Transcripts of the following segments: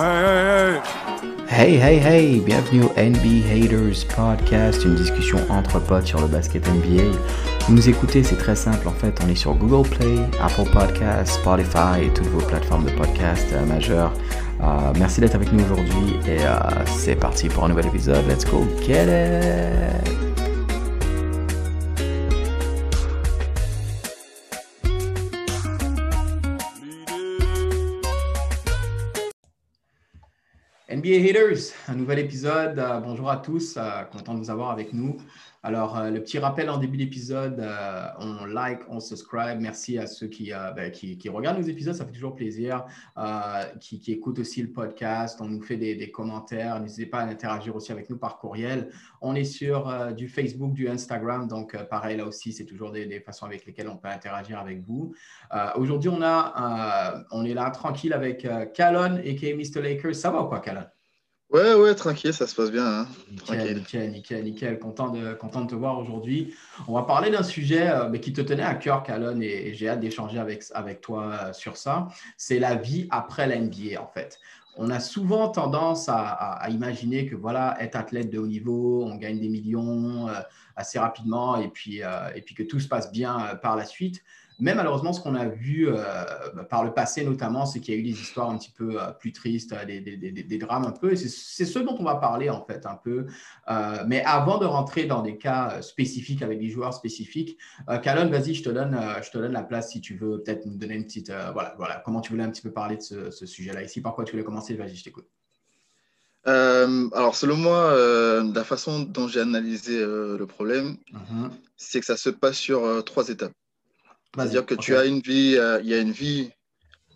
Hey, hey, hey, bienvenue au NBA Haters Podcast, une discussion entre potes sur le basket NBA. Vous nous écoutez, c'est très simple en fait, on est sur Google Play, Apple Podcasts, Spotify et toutes vos plateformes de podcast euh, majeures. Euh, merci d'être avec nous aujourd'hui et euh, c'est parti pour un nouvel épisode. Let's go, get it! NBA Haters, un nouvel épisode. Euh, bonjour à tous, euh, content de vous avoir avec nous. Alors, euh, le petit rappel en début d'épisode, on like, on subscribe. Merci à ceux qui, ben, regardent nos épisodes, ça fait toujours plaisir. Qui, écoutent aussi le podcast, on nous fait des, commentaires. N'hésitez pas à interagir aussi avec nous par courriel. On est sur du Facebook, du Instagram, donc pareil, là aussi, c'est toujours des, façons avec lesquelles on peut interagir avec vous. Aujourd'hui, on, on est là tranquille avec Calon et Mr. Lakers. Ça va ou quoi, Calon? Ouais, ouais, tranquille, ça se passe bien. Hein. Nickel, nickel, nickel, nickel. Content de, content de te voir aujourd'hui. On va parler d'un sujet euh, qui te tenait à cœur, Calonne, et, j'ai hâte d'échanger avec, avec toi euh, sur ça. C'est la vie après la NBA, en fait. On a souvent tendance à, imaginer que voilà, être athlète de haut niveau, on gagne des millions euh, assez rapidement et puis, et puis que tout se passe bien par la suite. Mais malheureusement, ce qu'on a vu euh, par le passé notamment, c'est qu'il y a eu des histoires un petit peu euh, plus tristes, euh, des, drames un peu. Et c'est ce dont on va parler en fait un peu. mais avant de rentrer dans des cas spécifiques avec des joueurs spécifiques, Calonne, vas-y, je te donne, je te donne la place si tu veux peut-être nous donner une petite, voilà, voilà, comment tu voulais un petit peu parler de ce, sujet-là ici? Par quoi tu voulais commencer? Vas-y, je t'écoute. alors, selon moi, la façon dont j'ai analysé le problème, mm-hmm. c'est que ça se passe sur trois étapes. C'est-à-dire que tu as une vie, euh, il y a une vie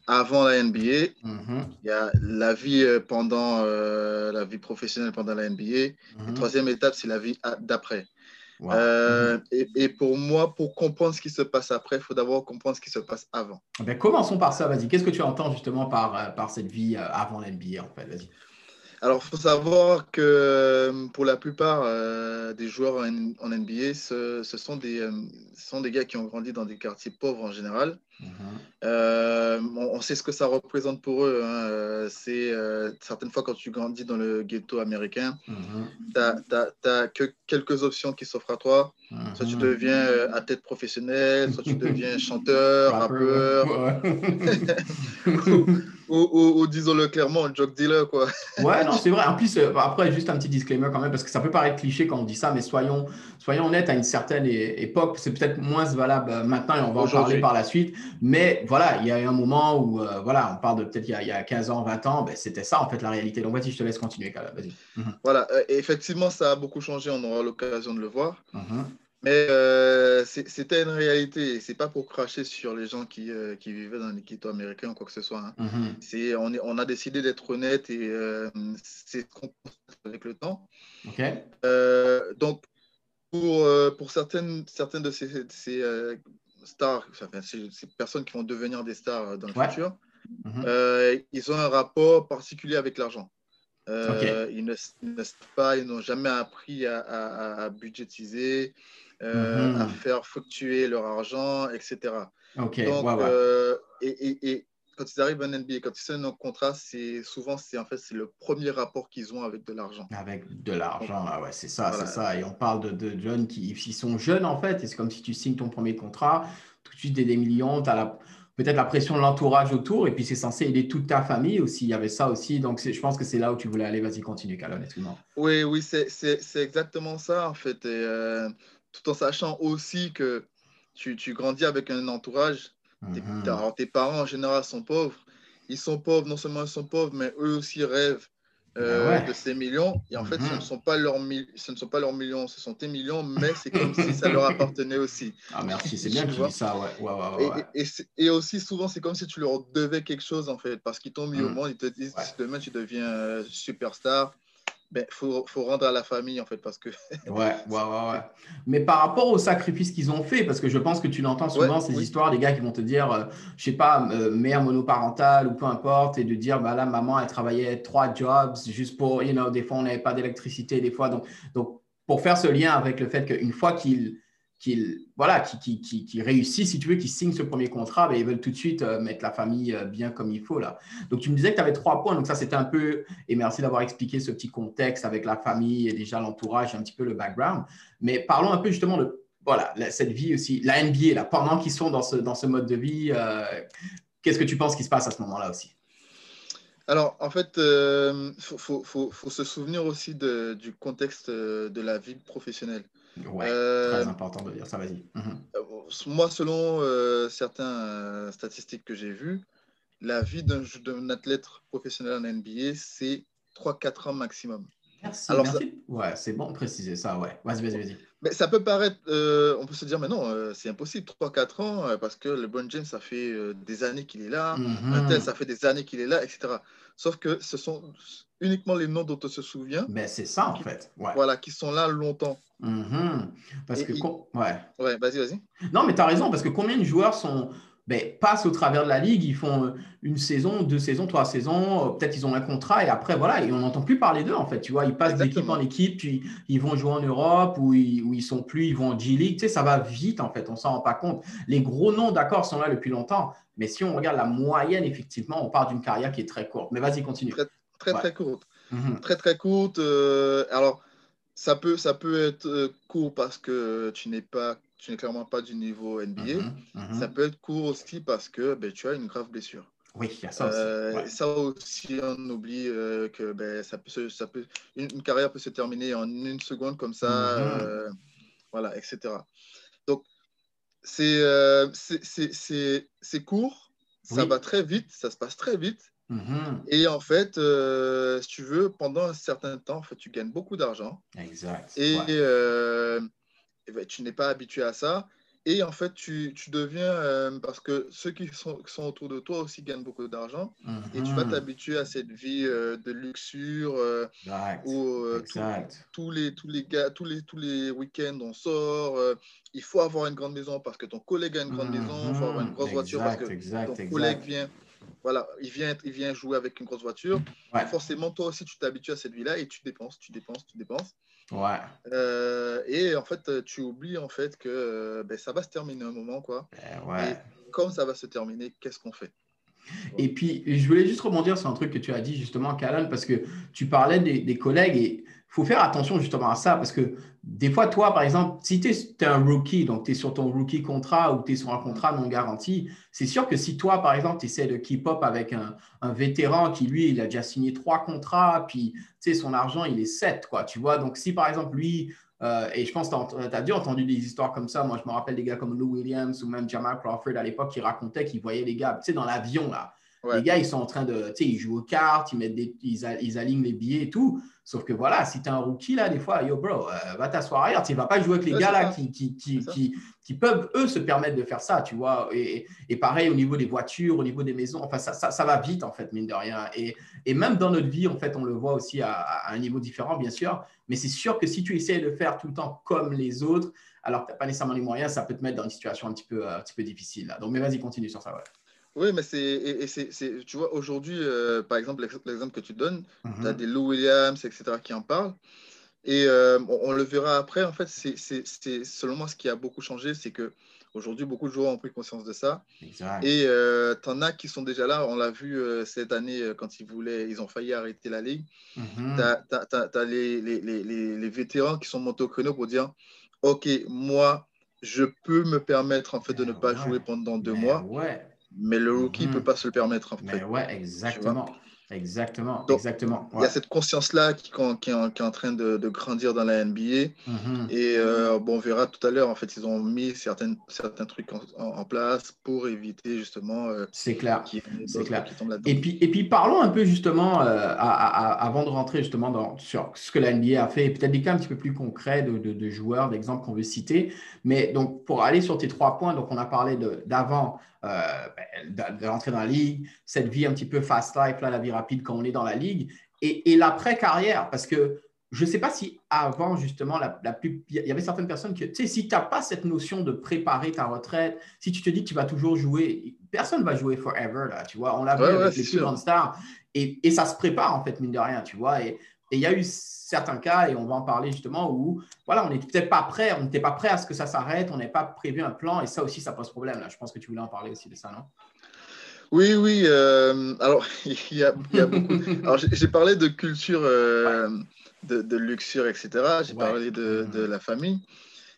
avant la NBA, mhm. il y a la vie euh, pendant euh, la vie professionnelle pendant la NBA. La mhm. troisième étape, c'est la vie d'après. Mhm. et, pour moi, pour comprendre ce qui se passe après, il faut d'abord comprendre ce qui se passe avant. Ben, commençons par ça, vas-y. Qu'est-ce que tu entends justement par, par cette vie avant la NBA, en fait? Vas-y. Alors, il faut savoir que euh, pour la plupart euh, des joueurs en, NBA, ce, sont des, euh, ce sont des gars qui ont grandi dans des quartiers pauvres en général. Euh, on, sait ce que ça représente pour eux. Hein. C'est certaines fois quand tu grandis dans le ghetto américain, tu n'as que quelques options qui s'offrent à toi. Soit tu deviens athlète professionnel, soit tu deviens chanteur, rappeur, ou, disons-le clairement, joke dealer. Quoi. ouais, non, c'est vrai. En plus, après, juste un petit disclaimer quand même, parce que ça peut paraître cliché quand on dit ça, mais soyons, soyons honnêtes, à une certaine époque, c'est peut-être moins valable maintenant et on va en parler par la suite. Mais voilà, il y a eu un moment où, euh, voilà, on parle de peut-être il, il, y a 15 ans, 20 ans, ben, c'était ça en fait la réalité. Donc vas-y, je te laisse continuer, Vas-y. Mhm. Voilà, euh, effectivement, ça a beaucoup changé, on aura l'occasion de le voir. Mhm. Mais euh, c'était une réalité. C'est pas pour cracher sur les gens qui, qui vivaient dans les ghettos américains ou quoi que ce soit. Hein. Mhm. C'est on, on, a décidé d'être honnête et c'est avec le temps. donc, pour, pour certaines, certaines de ces, ces stars, ces, personnes qui vont devenir des stars euh, dans le futur, mhm. euh, ils ont un rapport particulier avec l'argent. Euh, ils ne, pas, ils n'ont jamais appris à, budgétiser, mhm. à faire fluctuer leur argent, etc. Donc, et, quand ils arrivent en NBA, quand ils signent un contrat, c'est souvent c'est en fait c'est le premier rapport qu'ils ont avec de l'argent. Avec de l'argent, ah ouais, c'est ça, c'est ça. Et on parle de, de, jeunes qui, ils sont jeunes en fait, et c'est comme si tu signes ton premier contrat, tout de suite des, des millions, tu as peut-être la pression de l'entourage autour, et puis c'est censé aider toute ta famille aussi. Il y avait ça aussi, donc je pense que c'est là où tu voulais aller. Vas-y, continue, Calon, excuse-moi. Oui, oui, c'est exactement ça en fait. Et, euh, tout en sachant aussi que tu, tu grandis avec un entourage Mhm. Tes, parents, en général, sont pauvres. Ils sont pauvres, non seulement ils sont pauvres, mais eux aussi rêvent euh, ben de ces millions. Et en fait, ce ne, mhm. sont pas leurs ce ne sont pas leurs millions, ce sont tes millions, mais c'est comme si ça leur appartenait aussi. Ah, merci, c'est bien que tu dis ça, ouais. et, aussi, souvent, c'est comme si tu leur devais quelque chose, en fait, parce qu'ils t'ont mis au mhm. monde, ils te disent, demain, tu deviens euh, superstar, ben, faut, faut, rendre à la famille, en fait, parce que... ouais, ouais, ouais, Mais par rapport aux sacrifices qu'ils ont fait, parce que je pense que tu l'entends souvent, ces histoires, des gars qui vont te dire, je euh, je sais pas, euh, mère monoparentale ou peu importe, et de dire, bah là, maman, elle travaillait trois jobs juste pour, you know, des fois, on n'avait pas d'électricité, des fois. Donc, donc, pour faire ce lien avec le fait qu'une fois qu'ils qui, voilà, qui, qui, qui, réussit, si tu veux, qui signe ce premier contrat, ben, ils veulent tout de suite euh, mettre la famille euh, bien comme il faut. Là. Donc, tu me disais que tu avais trois points. Donc, ça, c'était un peu, et merci d'avoir expliqué ce petit contexte avec la famille et déjà l'entourage, un petit peu le background. Mais parlons un peu justement de voilà, cette vie aussi, la NBA, là, pendant qu'ils sont dans ce, dans ce mode de vie, euh, qu'est-ce que tu penses qui se passe à ce moment-là aussi? Alors, en fait, il faut, faut, faut, se souvenir aussi de, du contexte de la vie professionnelle. Ouais, euh, très important de dire ça, vas-y. Mhm. Euh, moi, selon euh, certaines statistiques que j'ai vues, la vie d'un athlète professionnel en NBA, c'est 3-4 ans maximum. Merci. Alors, Ouais, c'est bon de préciser ça, ouais. Vas-y, vas-y, vas-y. Mais ça peut paraître, on peut se dire, mais non, c'est impossible, 3-4 ans, parce que le Bon James, ça fait des années qu'il est là, mm ça fait des années qu'il est là, etc. Sauf que ce sont uniquement les noms dont on se souvient. Mais c'est ça, en fait. Voilà, qui sont là longtemps. Mhm. Parce que, ouais. Ouais, vas-y, vas-y. Non, mais tu as raison, parce que combien de joueurs sont, ben, passent au travers de la ligue, ils font euh, une saison, deux saisons, trois saisons, euh, peut-être ils ont un contrat et après, voilà, et on n'entend plus parler d'eux, en fait. Tu vois, ils passent d'équipe en équipe, puis ils vont jouer en Europe ou ils, ils sont plus, ils vont en G-League. Tu sais, ça va vite, en fait, on s'en rend pas compte. Les gros noms, d'accord, sont là depuis longtemps, mais si on regarde la moyenne, effectivement, on part d'une carrière qui est très courte. Mais vas-y, continue. Très, très, très courte. Mhm. Très, très courte. Euh, alors, ça peut, ça peut être court parce que tu n'es pas tu n'es clairement pas du niveau NBA. Mhm, mhm. Ça peut être court aussi parce que ben, tu as une grave blessure. Oui, il y a ça aussi. Euh, ça aussi, on oublie euh, que ben, ça peut, ça peut, une, carrière peut se terminer en une seconde comme ça, voilà, etc. Donc, c'est c'est court, ça va très vite, ça se passe très vite. Mhm. Et en fait, euh, si tu veux, pendant un certain temps, en fait, tu gagnes beaucoup d'argent. Exact. Et, euh, ben, tu n'es pas habitué à ça. Et en fait, tu, tu deviens, euh, parce que ceux qui sont, qui sont, autour de toi aussi gagnent beaucoup d'argent. Et tu vas mhm. t'habituer à cette vie de luxure où tous les, tous, les gars, tous, les, tous les week-ends, on sort. il faut avoir une grande maison parce que ton collègue a une grande maison. Il faut avoir une grosse voiture parce que ton collègue vient voilà, il vient, il vient jouer avec une grosse voiture. Forcément, toi aussi, tu t'habitues à cette vie-là et tu dépenses, tu dépenses, tu dépenses. Ouais. Euh, et en fait, tu oublies en fait que ben, ça va se terminer un moment, quoi. Ben ouais. Et comme ça va se terminer, qu'est-ce qu'on fait? Et puis, je voulais juste rebondir sur un truc que tu as dit justement, Kalan, parce que tu parlais des, des collègues et faut faire attention justement à ça parce que des fois, toi, par exemple, si tu es, un rookie, donc tu es sur ton rookie contrat ou tu es sur un contrat non garanti, c'est sûr que si toi, par exemple, tu essaies de keep up avec un, vétéran qui, lui, il a déjà signé trois contrats, puis son argent, il est sept, quoi, tu vois. Donc, si par exemple, lui, euh, et je pense que tu as, dû entendu des histoires comme ça. Moi, je me rappelle des gars comme Lou Williams ou même Jamal Crawford à l'époque qui racontaient qu'ils voyaient les gars, tu sais, dans l'avion, là. Les gars, ils sont en train de, tu sais, ils jouent aux cartes, ils, mettent des, ils, ils alignent les billets et tout. Sauf que voilà, si tu es un rookie, là, des fois, yo, bro, euh, va t'asseoir ailleurs. Tu ne vas pas jouer avec les gars là qui, qui, qui, qui, peuvent, eux, se permettre de faire ça, tu vois. Et, et, pareil, au niveau des voitures, au niveau des maisons, enfin, ça, ça, ça, va vite, en fait, mine de rien. Et, et même dans notre vie, en fait, on le voit aussi à, à un niveau différent, bien sûr. Mais c'est sûr que si tu essaies de faire tout le temps comme les autres, alors que tu n'as pas nécessairement les moyens, ça peut te mettre dans une situation un petit peu, euh, un petit peu difficile. Là. Donc, mais vas-y, continue sur ça. Ouais. Oui, mais c'est, et, c'est, tu vois, aujourd'hui, euh, par exemple, l'exemple que tu donnes, tu as mhm. des Lou Williams, etc., qui en parlent. Et euh, on, le verra après. En fait, c'est, c'est, selon moi, ce qui a beaucoup changé, c'est que aujourd'hui, beaucoup de joueurs ont pris conscience de ça. Et euh, tu en as qui sont déjà là. On l'a vu cette année quand ils voulaient, ils ont failli arrêter la ligue. Mhm. Tu as, les, les, les, les, vétérans qui sont montés au créneau pour dire OK, moi, je peux me permettre en fait de ne pas jouer pendant deux mois. Ouais mais le rookie ne peut mhm. pas se le permettre. En fait. Mais ouais, exactement. Exactement, exactement. Il y a cette conscience-là qui, qui, est en train de, de, grandir dans la NBA. Mhm. Et euh, bon, on verra tout à l'heure, en fait, ils ont mis certaines, certains trucs en, en, place pour éviter justement. Euh, c'est clair. C'est clair. Et puis, et puis, parlons un peu justement, euh, avant de rentrer justement dans, sur ce que la NBA a fait, et peut-être des cas un petit peu plus concrets de, de, de joueurs, d'exemples qu'on veut citer. Mais donc, pour aller sur tes trois points, donc on a parlé d'avant euh, ben, de, rentrer dans la ligue, cette vie un petit peu fast life, là, la vie rapide quand on est dans la ligue, et, l'après-carrière, parce que je ne sais pas si avant, justement, la, plus, il y avait certaines personnes qui, tu sais, si tu n'as pas cette notion de préparer ta retraite, si tu te dis que tu vas toujours jouer, personne ne va jouer forever, là, tu vois. On l'a vu avec les plus grandes stars. Et, et, ça se prépare, en fait, mine de rien, tu vois. Et, Et il y a eu certains cas, et on va en parler justement, où voilà, on n'était peut-être pas prêt, on n'était pas prêt à ce que ça s'arrête, on n'est pas prévu un plan, et ça aussi, ça pose problème. Là. Je pense que tu voulais en parler aussi de ça, non? Oui, oui. Euh, alors, il y, a, beaucoup. alors, j'ai parlé de culture, euh, de, de, luxure, etc. J'ai parlé de, de, la famille.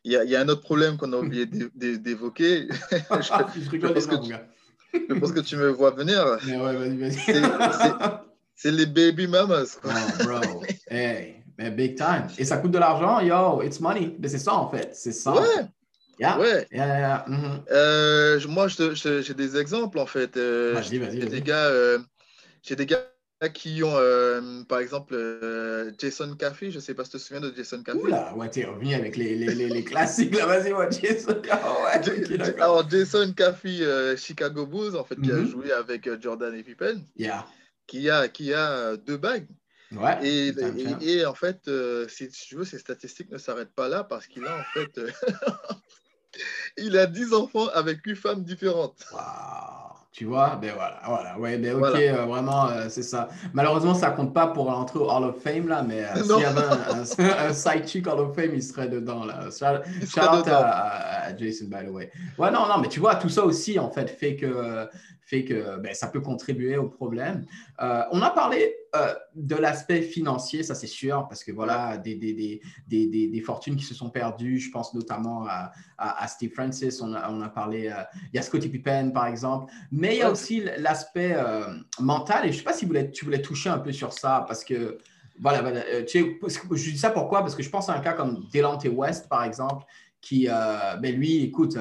Il y, a, il y, a, un autre problème qu'on a oublié d'évoquer. je, je, je, je pense que tu me vois venir. Mais ouais, vas-y, vas-y. C'est les baby mamas. Oh, bro. hey. Mais big time. Et ça coûte de l'argent, yo, it's money. Mais c'est ça, en fait. C'est ça. Ouais. Yeah. Ouais. Yeah, mm-hmm. euh, moi, j'ai des exemples, en fait. Euh, vas-y, vas-y. J'ai des gars, euh, j'ai des gars qui ont, euh, par exemple, euh, Jason Caffey. Je ne sais pas si tu te souviens de Jason Caffey. Oula, ouais, t'es revenu avec les, les, les, les classiques, là. Vas-y, ouais, Jason Caffey. Ouais, Alors, Jason Caffey, Chicago Bulls, en fait, qui a mm-hmm. joué avec Jordan et Pippen. Yeah. Qui a, qui a deux bagues. Ouais, et, et, et, en fait, euh, si tu veux, ces statistiques ne s'arrêtent pas là parce qu'il a en fait, euh, il a 10 enfants avec 8 femmes différentes. Wow. Tu vois, ben voilà, voilà, ouais, ben ok, voilà. euh, vraiment, euh, c'est ça. Malheureusement, ça compte pas pour l'entrée au Hall of Fame là, mais euh, s'il y avait un, un, un, side chick Hall of Fame, il serait dedans là. Shout, shout out à, à, Jason, by the way. Ouais, non, non, mais tu vois, tout ça aussi en fait fait que fait que ben, ça peut contribuer au problème. Euh, on a parlé euh, de l'aspect financier, ça c'est sûr, parce que voilà, des, des, des, des, des fortunes qui se sont perdues, je pense notamment à, à, à Steve Francis, on a, on a parlé, euh, il y a Scottie Pippen par exemple, mais il y a aussi l'aspect euh, mental, et je ne sais pas si vous voulez, tu voulais toucher un peu sur ça, parce que voilà, voilà tu sais, je dis ça pourquoi? Parce que je pense à un cas comme Delante West par exemple, qui, ben lui, écoute,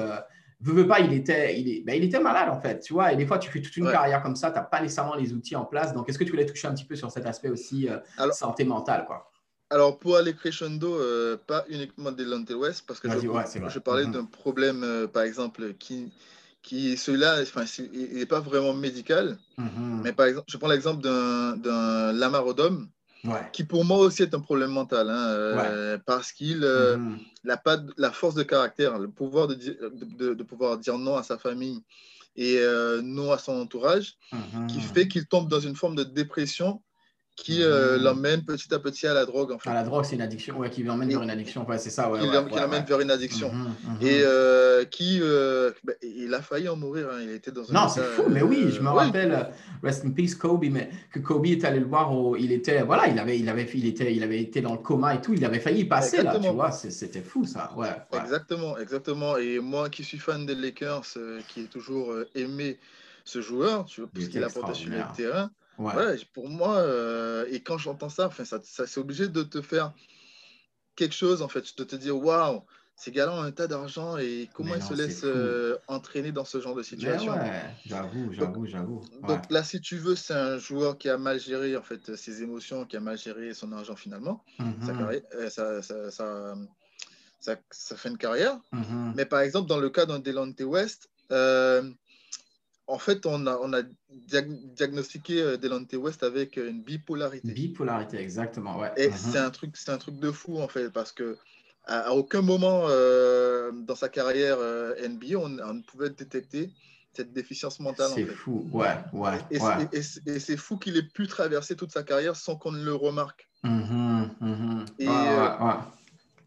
veux, veux pas, il était, il, est, ben, il était malade en fait, tu vois. Et des fois, tu fais toute une ouais. carrière comme ça, tu n'as pas nécessairement les outils en place. Donc, est-ce que tu voulais toucher un petit peu sur cet aspect aussi euh, alors, santé mentale, quoi? Alors, pour aller crescendo, euh, pas uniquement Delante West, parce que je, ouais, je, parlais mm -hmm. d'un problème, euh, par exemple, qui, qui celui-là, enfin, il n'est pas vraiment médical. Mm -hmm. Mais par exemple, je prends l'exemple d'un Lamar Odom Ouais. qui pour moi aussi est un problème mental, hein, euh, ouais. parce qu'il euh, mm -hmm. n'a pas la force de caractère, le pouvoir de, de, de, pouvoir dire non à sa famille et euh, non à son entourage, mm -hmm. qui fait qu'il tombe dans une forme de dépression qui euh, l'emmène petit à petit à la drogue. En fait. À la drogue, c'est une addiction, ouais, qui l'emmène vers une addiction, ouais, c'est ça. Ouais, qui ouais, l'emmène vers une addiction. Mm -hmm, et euh, qui, euh, bah, il a failli en mourir, hein. il était dans un Non, c'est fou, mais oui, je me rappelle, rest in peace Kobe, mais que Kobe est allé le voir, au, il était, voilà, il avait, il, avait, il, était, il avait été dans le coma et tout, il avait failli y passer exactement. là, tu vois, c'était fou ça. Ouais, Exactement, exactement. Et moi qui suis fan des Lakers, qui ai toujours aimé ce joueur, tu vois, puisqu'il apportait sur le terrain, Ouais. ouais. pour moi, euh, et quand j'entends ça, enfin, ça, ça c'est obligé de te faire quelque chose, en fait, de te dire, waouh, ces gars-là ont un tas d'argent et comment Mais ils non, se laissent euh, entraîner dans ce genre de situation. Ouais, j'avoue, j'avoue, j'avoue. Ouais. Donc là, si tu veux, c'est un joueur qui a mal géré en fait ses émotions, qui a mal géré son argent finalement. Mm -hmm. ça, Mm-hmm. ça, ça, ça, ça, fait une carrière. Mm -hmm. Mais par exemple, dans le cas d'un Delante West, euh, en fait, on a, on a diag diagnostiqué euh, Delante West avec une bipolarité. Bipolarité, exactement, ouais. Et -hmm. c'est un truc, c'est un truc de fou en fait, parce que à, à aucun moment euh, dans sa carrière euh, NBA, on, on, ne pouvait détecter cette déficience mentale. C'est en fait. fou, ouais, ouais. Et, ouais. et c'est fou qu'il ait pu traverser toute sa carrière sans qu'on ne le remarque. Mm -hmm. Et, ouais, ouais, ouais.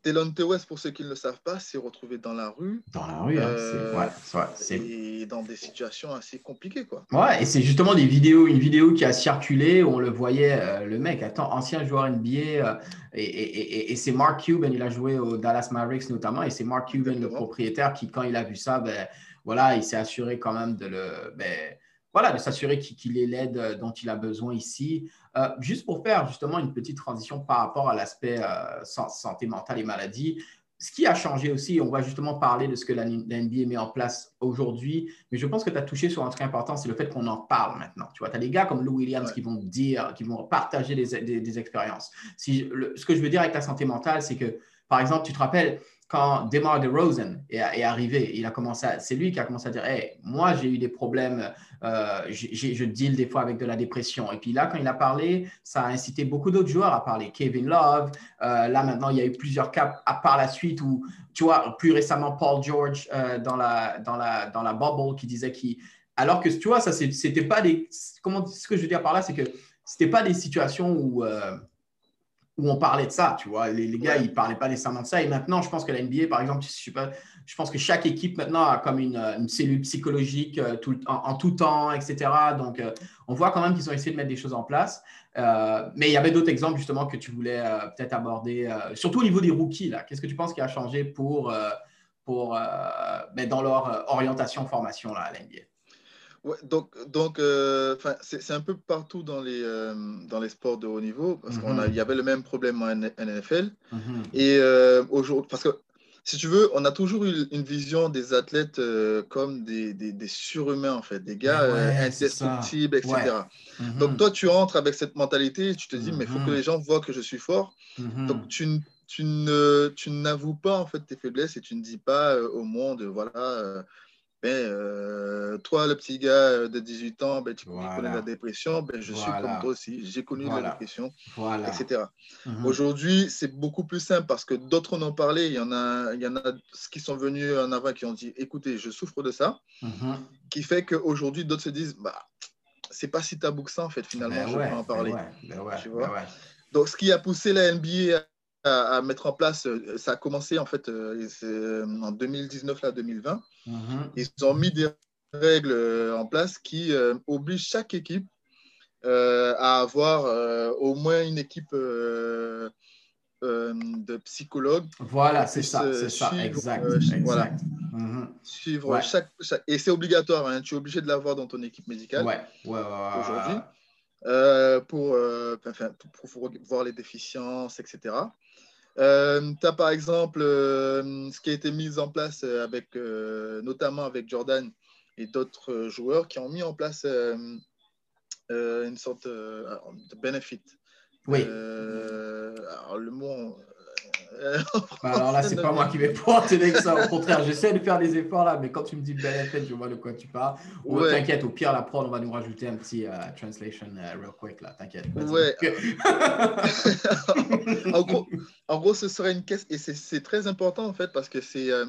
Delonte West, pour ceux qui ne le savent pas, s'est retrouvé dans la rue. Dans la rue, hein, euh, ouais, et dans des situations assez compliquées, quoi. Ouais, et c'est justement des vidéos, une vidéo qui a circulé où on le voyait, euh, le mec, attends, ancien joueur NBA, euh, et, et, et, et c'est Mark Cuban, il a joué au Dallas Mavericks notamment, et c'est Mark Cuban, Exactement. le propriétaire, qui quand il a vu ça, ben voilà, il s'est assuré quand même de le, ben, voilà, de s'assurer qu'il qu ait l'aide dont il a besoin ici. Euh, juste pour faire justement une petite transition par rapport à l'aspect euh, santé mentale et maladie, ce qui a changé aussi, on va justement parler de ce que la, la NBA met en place aujourd'hui, mais je pense que tu as touché sur un truc important, c'est le fait qu'on en parle maintenant. Tu vois, tu as des gars comme Lou Williams ouais. qui vont dire, qui vont partager des, des, des expériences. Si, le, ce que je veux dire avec la santé mentale, c'est que, par exemple, tu te rappelles, quand DeMar DeRozan est, est arrivé, il a commencé, c'est lui qui a commencé à dire, hey, moi j'ai eu des problèmes, euh, je deal des fois avec de la dépression. Et puis là, quand il a parlé, ça a incité beaucoup d'autres joueurs à parler. Kevin Love, euh, là maintenant, il y a eu plusieurs cas à part la suite où, tu vois, plus récemment, Paul George euh, dans, la, dans, la, dans la bubble qui disait qu'il. Alors que, tu vois, ça, c'était pas des. Comment, ce que je veux dire par là, c'est que c'était pas des situations où où on parlait de ça, tu vois. Les, les gars, ils ne parlaient pas nécessairement de ça. Et maintenant, je pense que la NBA, par exemple, je, sais pas, je pense que chaque équipe maintenant a comme une, une cellule psychologique euh, tout, en, tout temps, etc. Donc, euh, on voit quand même qu'ils ont essayé de mettre des choses en place. Euh, mais il y avait d'autres exemples, justement, que tu voulais peut-être aborder, surtout au niveau des rookies. là. Qu'est-ce que tu penses qui a changé pour, pour, ben, dans leur orientation, formation là, à la NBA donc, donc euh, c'est un peu partout dans les, euh, dans les sports de haut niveau, parce qu'il mhm. y avait le même problème en NFL. Mhm. Et euh, aujourd'hui, parce que si tu veux, on a toujours eu une vision des athlètes comme des, des, des, surhumains, en fait, des gars indestructibles, etc. Mhm. Donc, toi, tu entres avec cette mentalité, tu te dis, mais il faut que les gens voient que je suis fort. Donc, tu, tu n'avoues pas, en fait, tes faiblesses et tu ne dis pas au monde, voilà ben, euh, toi, le petit gars euh, de 18 ans, ben, tu connais la dépression, ben, je suis comme toi aussi, j'ai connu la dépression, etc. Mhm. Aujourd'hui, c'est beaucoup plus simple parce que d'autres en ont parlé. Il y en a, il y en a qui sont venus en avant qui ont dit écoutez, je souffre de ça, mhm. qui fait qu'aujourd'hui, d'autres se disent bah, c'est pas si tabou que ça, en fait, finalement, ben je vais en parler. tu vois? Donc, ce qui a poussé la NBA à, mettre en place, euh, ça a commencé en fait euh, euh, en 2019 à 2020. Ils ont mis des règles en place qui obligent chaque équipe à avoir au moins une équipe de psychologues. Voilà, c'est ça, c'est ça, exact. Voilà. Mhm. Suivre chaque, Et c'est obligatoire, hein, tu es obligé de l'avoir dans ton équipe médicale ouais. aujourd'hui. pour, pour, voir les déficiences, etc. Euh, tu as par exemple euh, ce qui a été mis en place euh, avec, notamment avec Jordan et d'autres joueurs qui ont mis en place une sorte de benefit. Oui. alors le mot bah, alors là, c'est pas moi qui vais pouvoir t'aider que ça. Au contraire, j'essaie de faire des efforts là, mais quand tu me dis benefit, je vois de quoi tu parles. Ou t'inquiète, au pire, la prod, on va nous rajouter un petit uh, translation uh, real quick là. T'inquiète. Ouais. en, gros, en, gros, ce serait une caisse et c'est très important en fait parce que c'est euh,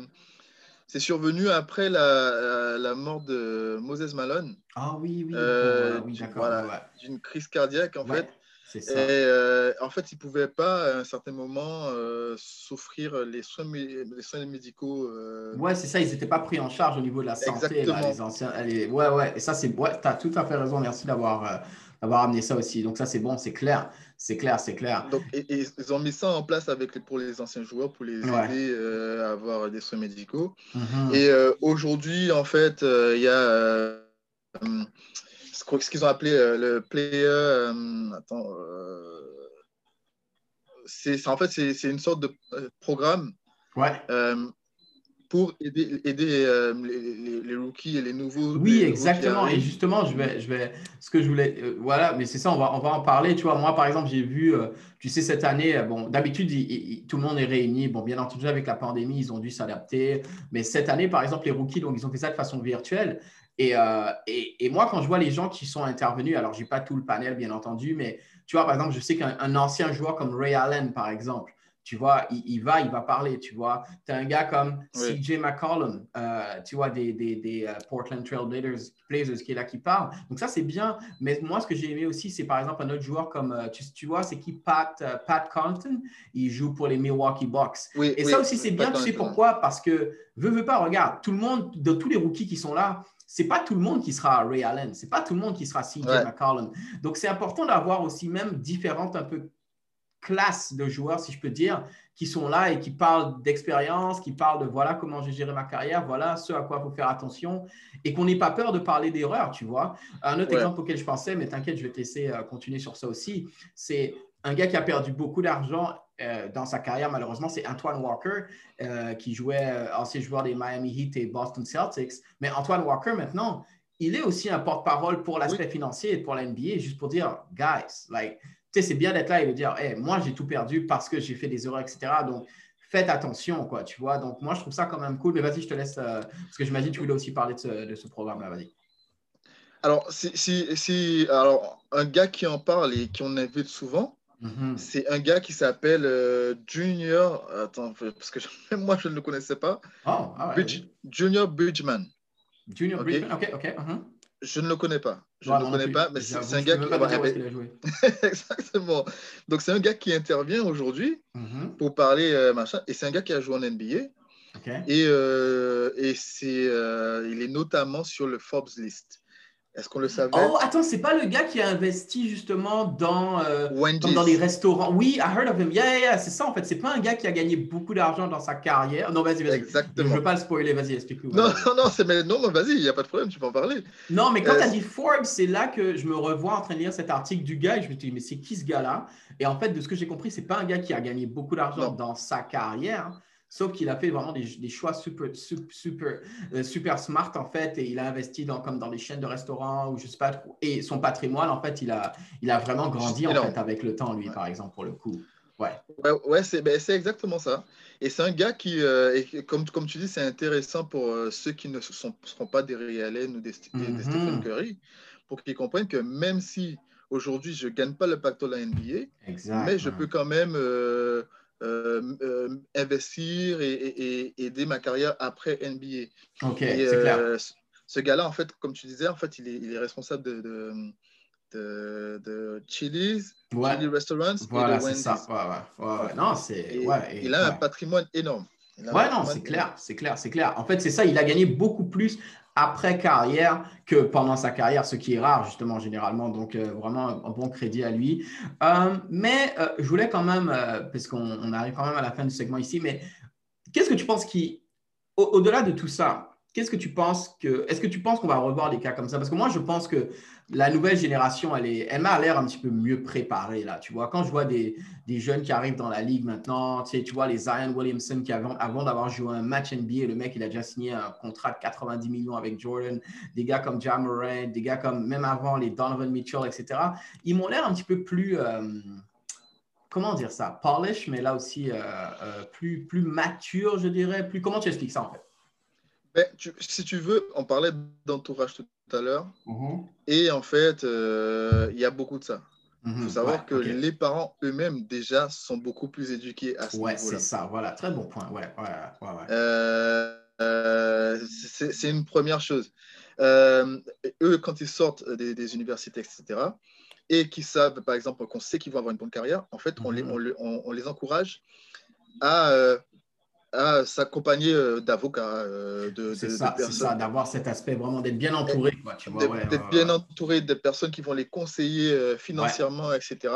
c'est survenu après la, la, mort de Moses Malone. Ah oui, oui. Euh, oui d'accord. Voilà, D'une crise cardiaque en fait. Et euh, en fait, ils ne pouvaient pas, à un certain moment, euh, souffrir les soins, les soins médicaux. Euh... Ouais, c'est ça, ils n'étaient pas pris en charge au niveau de la santé. Là, les anciens, Ouais, ouais, et ça, c'est. Ouais, tu as tout à fait raison. Merci d'avoir euh, d'avoir amené ça aussi. Donc, ça, c'est bon, c'est clair. C'est clair, c'est clair. Donc, et, ils ont mis ça en place avec pour les anciens joueurs pour les aider à avoir des soins médicaux. Mm-hmm. Et aujourd'hui, en fait, il y a ce qu'ils ont appelé euh, le player. Euh, attends. Euh, c'est en fait c'est une sorte de programme. Ouais pour aider, aider les, les, rookies et les nouveaux. Oui, exactement. Et justement, je vais, je vais, ce que je voulais, voilà, mais c'est ça, on va, on va en parler. Tu vois, moi, par exemple, j'ai vu, tu sais, cette année, bon, d'habitude, tout le monde est réuni. Bon, bien entendu, avec la pandémie, ils ont dû s'adapter. Mais cette année, par exemple, les rookies, donc, ils ont fait ça de façon virtuelle. Euh, et, et, moi, quand je vois les gens qui sont intervenus, alors je n'ai pas tout le panel, bien entendu, mais tu vois, par exemple, je sais qu'un ancien joueur comme Ray Allen, par exemple, tu vois, il, va, il va parler, tu vois. Tu as un gars comme CJ McCollum, euh, tu vois, des, des, des euh, Portland Trail Blazers, Blazers, qui est là, qui parle. Donc ça, c'est bien. Mais moi, ce que j'ai aimé aussi, c'est par exemple un autre joueur comme, tu, tu vois, c'est qui Pat, Pat Compton, il joue pour les Milwaukee Bucks. et ça aussi, c'est bien, tu sais pourquoi? Parce que, veux, veux pas, regarde, tout le monde, de tous les rookies qui sont là, c'est pas tout le monde qui sera Ray Allen, c'est pas tout le monde qui sera CJ McCollum. Donc, c'est important d'avoir aussi même différentes un peu classes de joueurs, si je peux dire, qui sont là et qui parlent d'expérience, qui parlent de voilà comment j'ai géré ma carrière, voilà ce à quoi il faut faire attention et qu'on n'ait pas peur de parler d'erreurs, tu vois. Un autre exemple auquel je pensais, mais t'inquiète, je vais te laisser euh, continuer sur ça aussi, c'est un gars qui a perdu beaucoup d'argent euh, dans sa carrière, malheureusement, c'est Antoine Walker, euh, qui jouait euh, ancien joueur des Miami Heat et Boston Celtics. Mais Antoine Walker, maintenant, il est aussi un porte-parole pour l'aspect financier et pour la NBA, juste pour dire, guys, like, c'est bien d'être là et de dire, hey, moi, j'ai tout perdu parce que j'ai fait des erreurs, etc. Donc, faites attention, quoi, tu vois. Donc, moi, je trouve ça quand même cool. Mais vas-y, je te laisse, parce que j'imagine que tu voulais aussi parler de ce, de ce programme-là. Vas-y. Alors, si, si, si, alors, un gars qui en parle et qui en invite souvent, Mm-hmm. C'est un gars qui s'appelle euh, Junior. Attends, parce que même moi, je ne le connaissais pas. Oh, ah Junior Bridgman. Junior Bridgman, ok, ok. Uh-huh. Je ne le connais pas. Je ne le connais pas, mais c'est un gars qui. a joué. Exactement. Donc, c'est un gars qui intervient aujourd'hui mm-hmm. pour parler euh, machin. Et c'est un gars qui a joué en NBA. Et, euh, et c'est, il est notamment sur le Forbes List. Est-ce qu'on le savait? Oh, attends, c'est pas le gars qui a investi justement dans, euh, dans les restaurants. Oui, I heard of him. Yeah, yeah, yeah. c'est ça en fait. C'est pas un gars qui a gagné beaucoup d'argent dans sa carrière. Non, vas-y, vas-y. Exactement. Je veux pas le spoiler. Vas-y, explique-nous. Non, non, non, c'est mais non, vas-y, il n'y a pas de problème, tu peux en parler. Non, mais quand tu as dit Forbes, c'est là que je me revois en train de lire cet article du gars et je me dis, mais c'est qui ce gars-là? Et en fait, de ce que j'ai compris, c'est pas un gars qui a gagné beaucoup d'argent dans sa carrière. Sauf qu'il a fait vraiment des, choix super, super, euh, super, smart, en fait, et il a investi dans, comme dans les chaînes de restaurants, ou je sais pas, et son patrimoine, en fait, il a, il a vraiment grandi, en fait, avec le temps, lui, par exemple, pour le coup. Ouais, ouais, ouais c'est ben, exactement ça. Et c'est un gars qui, euh, comme, comme tu dis, c'est intéressant pour euh, ceux qui ne sont, seront pas des Ray Allen ou des, mm-hmm. Stephen Curry, pour qu'ils comprennent que même si aujourd'hui je ne gagne pas le pactole à la NBA, mais je peux quand même euh, investir et, aider ma carrière après NBA. Ok, c'est clair. Euh, ce gars-là, en fait, comme tu disais, en fait, il est, il est responsable de, de, de, de Chili's, Chili Restaurants voilà, et de Wendy's. Ça. Ouais, ouais, ouais, Non, c'est, ouais, il a un patrimoine énorme. Ouais, non, c'est clair, c'est clair, c'est clair. En fait, c'est ça, il a gagné beaucoup plus après carrière que pendant sa carrière, ce qui est rare justement généralement. Donc euh, vraiment un, bon crédit à lui. Euh, mais euh, je voulais quand même, parce qu'on arrive quand même à la fin du segment ici, mais qu'est-ce que tu penses qui, au-delà de tout ça, qu'est-ce que tu penses que, est-ce que tu penses qu'on va revoir des cas comme ça? Parce que moi, je pense que la nouvelle génération, elle, est, elle m'a l'air un petit peu mieux préparée là. Tu vois, quand je vois des, des, jeunes qui arrivent dans la ligue maintenant, tu sais, tu vois les Zion Williamson qui avant, avant d'avoir joué un match NBA, le mec il a déjà signé un contrat de 90 millions avec Jordan, des gars comme John Moran, des gars comme même avant les Donovan Mitchell, etc. Ils m'ont l'air un petit peu plus euh, comment dire ça, polish, mais là aussi euh, euh, plus, plus mature, je dirais. Plus, comment tu expliques ça en fait? Ben, si tu veux, on parlait d'entourage tout à l'heure. Mhm. Et en fait, euh, il y a beaucoup de ça. Il faut mhm. savoir que les parents eux-mêmes, déjà, sont beaucoup plus éduqués à ce niveau-là. Ouais, c'est ça. Voilà, très bon point. Ouais, euh, euh, c'est une première chose. eux, quand ils sortent des, universités, etc., et qu'ils savent, par exemple, qu'on sait qu'ils vont avoir une bonne carrière, en fait, on, les, mhm. on, les, encourage à à s'accompagner euh, d'avocats, euh, de, ça, d'avoir cet aspect vraiment d'être bien entouré. Quoi, tu vois, d'être bien entouré de personnes qui vont les conseiller euh, financièrement, etc.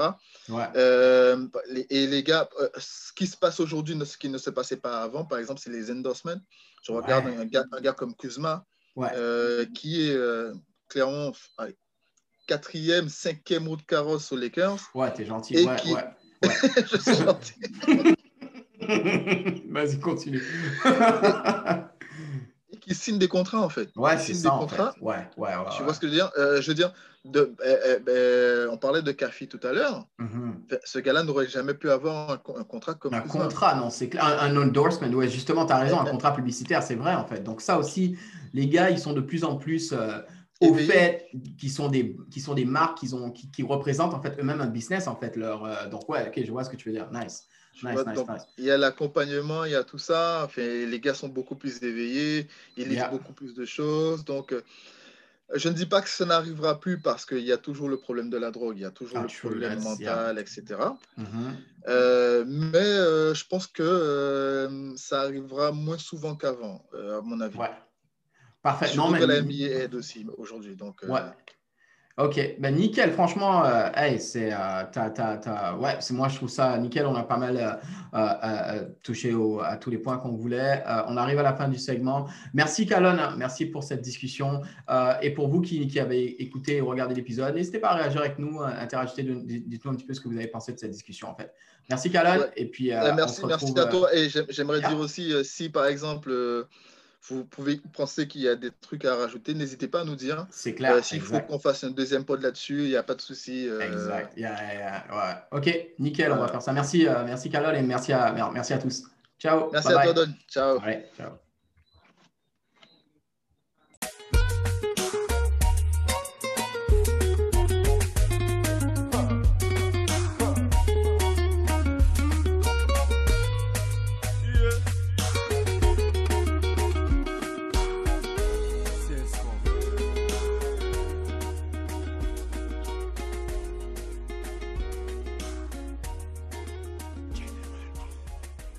et les gars, ce qui se passe aujourd'hui, ce qui ne se passait pas avant, par exemple, c'est les endorsements. Je regarde un gars, un, gars, comme Kuzma, qui est clairement quatrième, cinquième route carrosse aux Lakers. Ouais, t'es gentil. Et ouais, qui... ouais. je suis gentil. Vas-y, continue. et qui signe des contrats, en fait. Ouais, c'est ça. Des contrats. Ouais, ouais, ouais, Tu vois ce que je veux dire? Euh, Je veux dire, de, eh, eh, ben, on parlait de Kafi tout à l'heure. Mm-hmm. Ce gars-là n'aurait jamais pu avoir un, contrat comme Un contrat, non, c'est clair. Un, endorsement, ouais, justement, tu as raison, un contrat publicitaire, c'est vrai, en fait. Donc, ça aussi, les gars, ils sont de plus en plus. Au fait qui sont des qui sont des marques qui ont qui, qui représentent en fait eux-mêmes un business en fait leur euh, donc ouais ok je vois ce que tu veux dire nice il y a l'accompagnement, il y a tout ça. Enfin, les gars sont beaucoup plus éveillés, ils lisent beaucoup plus de choses. Donc, euh, je ne dis pas que ça n'arrivera plus parce qu'il y a toujours le problème de la drogue, il y a toujours ah, le problème mental, etc. Mm-hmm. Euh, mais je pense que ça arrivera moins souvent qu'avant, à mon avis. Ouais. Parfait. non, mais... que la NBA aide aussi aujourd'hui. Donc, ouais. Ok, ben nickel, franchement, euh, hey, c'est, euh, ouais, c'est moi je trouve ça nickel. On a pas mal euh, euh, touché à tous les points qu'on voulait. on arrive à la fin du segment. Merci Calonne, merci pour cette discussion et pour vous qui, qui, avez écouté et regardé l'épisode, n'hésitez pas à réagir avec nous, interagissez, dites-nous un petit peu ce que vous avez pensé de cette discussion en fait. Merci Calonne et puis merci, merci à toi et j'aimerais dire aussi si par exemple vous pouvez penser qu'il y a des trucs à rajouter, n'hésitez pas à nous dire. C'est clair. Euh, s'il faut qu'on fasse un deuxième pod là-dessus, il n'y a pas de souci. Euh. Exact. Ouais. Ok, nickel, on va faire ça. Merci, euh, merci Carole et merci à, merci à tous. Ciao. Merci à toi, Don. Ciao. ciao.